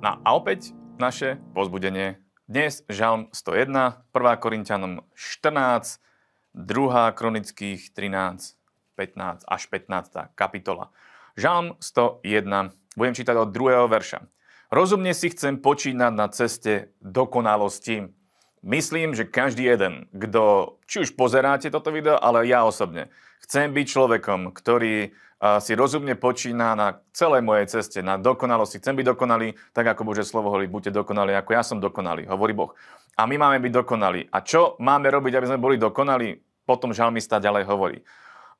No a opäť naše pozbudenie. Dnes Žalm 101, 1. Korintianom 14, 2. Kronických 13, 15 až 15. kapitola. Žalm 101, budem čítať od 2. verša. Rozumne si chcem počínať na ceste dokonalosti. Myslím, že každý jeden, kto, či už pozeráte toto video, ale ja osobne, chcem byť človekom, ktorý si rozumne počína na celej mojej ceste, na dokonalosti. Chcem byť dokonalý, tak ako Bože slovo hovorí, buďte dokonalí, ako ja som dokonalý, hovorí Boh. A my máme byť dokonalí. A čo máme robiť, aby sme boli dokonalí? Potom žalmista ďalej hovorí.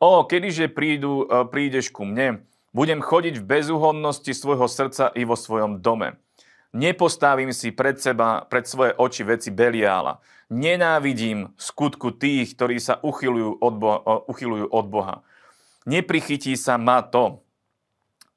O, kedyže prídu, e, prídeš ku mne, budem chodiť v bezúhodnosti svojho srdca i vo svojom dome. Nepostavím si pred seba, pred svoje oči veci Beliála. Nenávidím skutku tých, ktorí sa uchylujú od Boha. Uchylujú od Boha neprichytí sa ma to.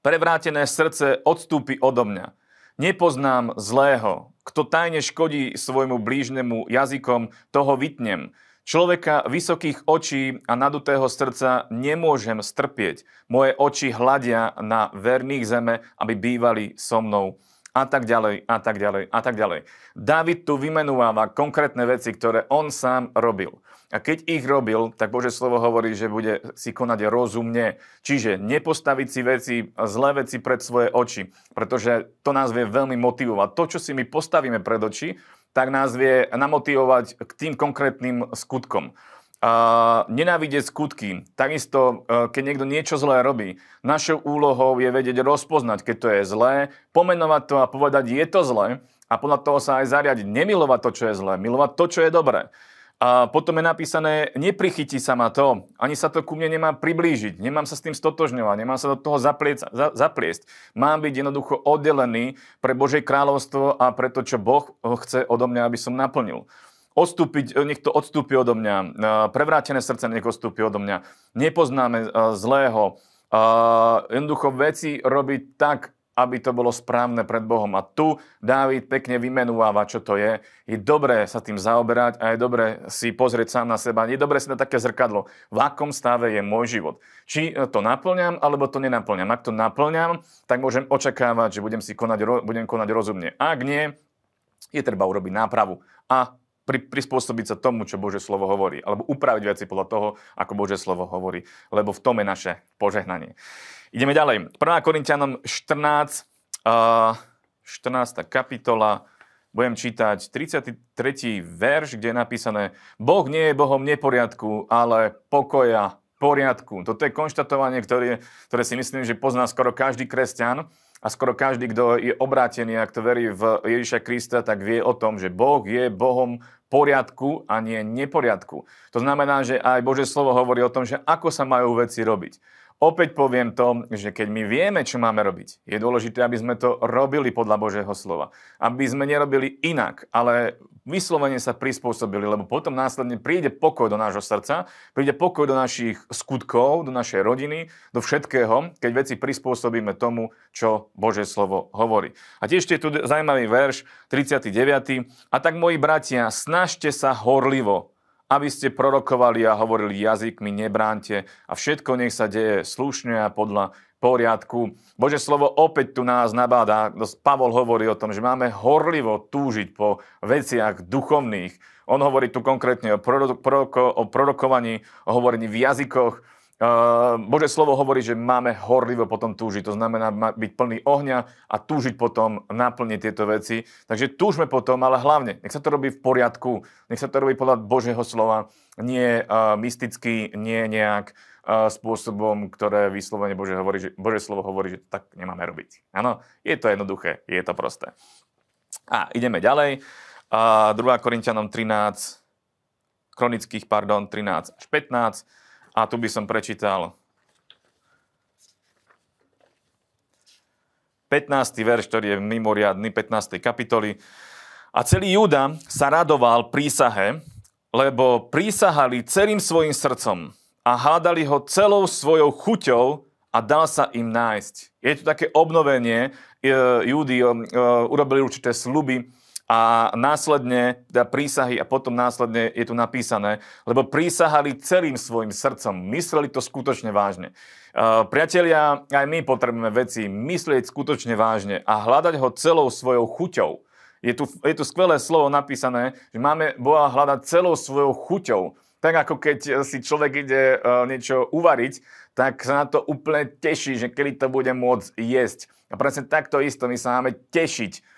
Prevrátené srdce odstúpi odo mňa. Nepoznám zlého. Kto tajne škodí svojmu blížnemu jazykom, toho vytnem. Človeka vysokých očí a nadutého srdca nemôžem strpieť. Moje oči hľadia na verných zeme, aby bývali so mnou. A tak ďalej, a tak ďalej, a tak ďalej. David tu vymenúváva konkrétne veci, ktoré on sám robil. A keď ich robil, tak Bože slovo hovorí, že bude si konať rozumne. Čiže nepostaviť si veci, zlé veci pred svoje oči, pretože to nás vie veľmi motivovať. To, čo si my postavíme pred oči, tak nás vie namotivovať k tým konkrétnym skutkom. Uh, nenávidieť skutky. Takisto, uh, keď niekto niečo zlé robí, našou úlohou je vedieť rozpoznať, keď to je zlé, pomenovať to a povedať, je to zlé a podľa toho sa aj zariadiť. Nemilovať to, čo je zlé, milovať to, čo je dobré. A potom je napísané, neprichytí sa ma to, ani sa to ku mne nemá priblížiť, nemám sa s tým stotožňovať, nemám sa do toho zapliesť, za, zapliesť. Mám byť jednoducho oddelený pre Božie kráľovstvo a pre to, čo Boh chce odo mňa, aby som naplnil. Odstúpiť, nech to odstúpi odo mňa, prevrátené srdce nech odstúpi odo mňa. Nepoznáme zlého, jednoducho veci robiť tak, aby to bolo správne pred Bohom. A tu Dávid pekne vymenúváva, čo to je. Je dobré sa tým zaoberať a je dobré si pozrieť sám na seba. Je dobré si na také zrkadlo, v akom stave je môj život. Či to naplňam, alebo to nenaplňam. Ak to naplňam, tak môžem očakávať, že budem, si konať, budem konať rozumne. Ak nie, je treba urobiť nápravu a pri, prispôsobiť sa tomu, čo Bože slovo hovorí. Alebo upraviť veci podľa toho, ako Bože slovo hovorí. Lebo v tom je naše požehnanie. Ideme ďalej. 1. Korintianom 14, uh, 14. kapitola, budem čítať 33. verš, kde je napísané Boh nie je Bohom neporiadku, ale pokoja, poriadku. Toto je konštatovanie, ktoré, ktoré si myslím, že pozná skoro každý kresťan a skoro každý, kto je obrátený a kto verí v Ježiša Krista, tak vie o tom, že Boh je Bohom poriadku a nie neporiadku. To znamená, že aj Bože slovo hovorí o tom, že ako sa majú veci robiť. Opäť poviem to, že keď my vieme, čo máme robiť, je dôležité, aby sme to robili podľa Božieho slova. Aby sme nerobili inak, ale vyslovene sa prispôsobili, lebo potom následne príde pokoj do nášho srdca, príde pokoj do našich skutkov, do našej rodiny, do všetkého, keď veci prispôsobíme tomu, čo Božie slovo hovorí. A tiež je tu zaujímavý verš, 39. A tak, moji bratia, snažte sa horlivo aby ste prorokovali a hovorili jazykmi, nebránte a všetko nech sa deje slušne a podľa poriadku. Bože slovo opäť tu nás nabáda. Pavol hovorí o tom, že máme horlivo túžiť po veciach duchovných. On hovorí tu konkrétne o, proroko, o prorokovaní, o hovorení v jazykoch, Bože slovo hovorí, že máme horlivo potom túžiť. To znamená byť plný ohňa a túžiť potom naplniť tieto veci. Takže túžme potom, ale hlavne, nech sa to robí v poriadku, nech sa to robí podľa Božieho slova, nie uh, mysticky, nie nejak uh, spôsobom, ktoré vyslovene Bože, hovorí, že, Bože slovo hovorí, že tak nemáme robiť. Áno, je to jednoduché, je to prosté. A ideme ďalej. Uh, 2. Korintianom 13, kronických, pardon, 13 až 15 a tu by som prečítal 15. verš, ktorý je mimoriadný, 15. kapitoly. A celý Júda sa radoval prísahe, lebo prísahali celým svojim srdcom a hľadali ho celou svojou chuťou a dal sa im nájsť. Je tu také obnovenie, e, Júdy e, urobili určité sluby, a následne teda prísahy a potom následne je tu napísané, lebo prísahali celým svojim srdcom, mysleli to skutočne vážne. Uh, priatelia, aj my potrebujeme veci myslieť skutočne vážne a hľadať ho celou svojou chuťou. Je tu, je tu skvelé slovo napísané, že máme Boha hľadať celou svojou chuťou. Tak ako keď si človek ide uh, niečo uvariť, tak sa na to úplne teší, že kedy to bude môcť jesť. A presne takto isto my sa máme tešiť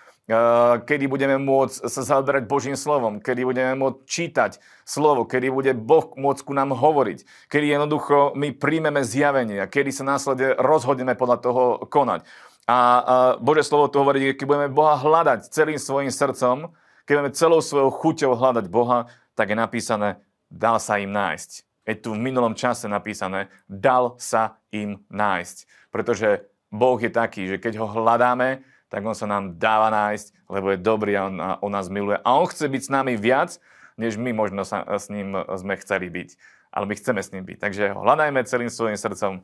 kedy budeme môcť sa zaoberať Božím slovom, kedy budeme môcť čítať slovo, kedy bude Boh môcť ku nám hovoriť, kedy jednoducho my príjmeme zjavenie a kedy sa následne rozhodneme podľa toho konať. A, Bože slovo tu hovorí, keď budeme Boha hľadať celým svojim srdcom, keď budeme celou svojou chuťou hľadať Boha, tak je napísané, dal sa im nájsť. Je tu v minulom čase napísané, dal sa im nájsť. Pretože Boh je taký, že keď ho hľadáme, tak on sa nám dáva nájsť, lebo je dobrý a on, a on nás miluje. A on chce byť s nami viac, než my možno sa, s ním sme chceli byť. Ale my chceme s ním byť. Takže hľadajme celým svojim srdcom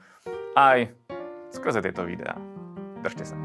aj skrze tieto videá. Držte sa.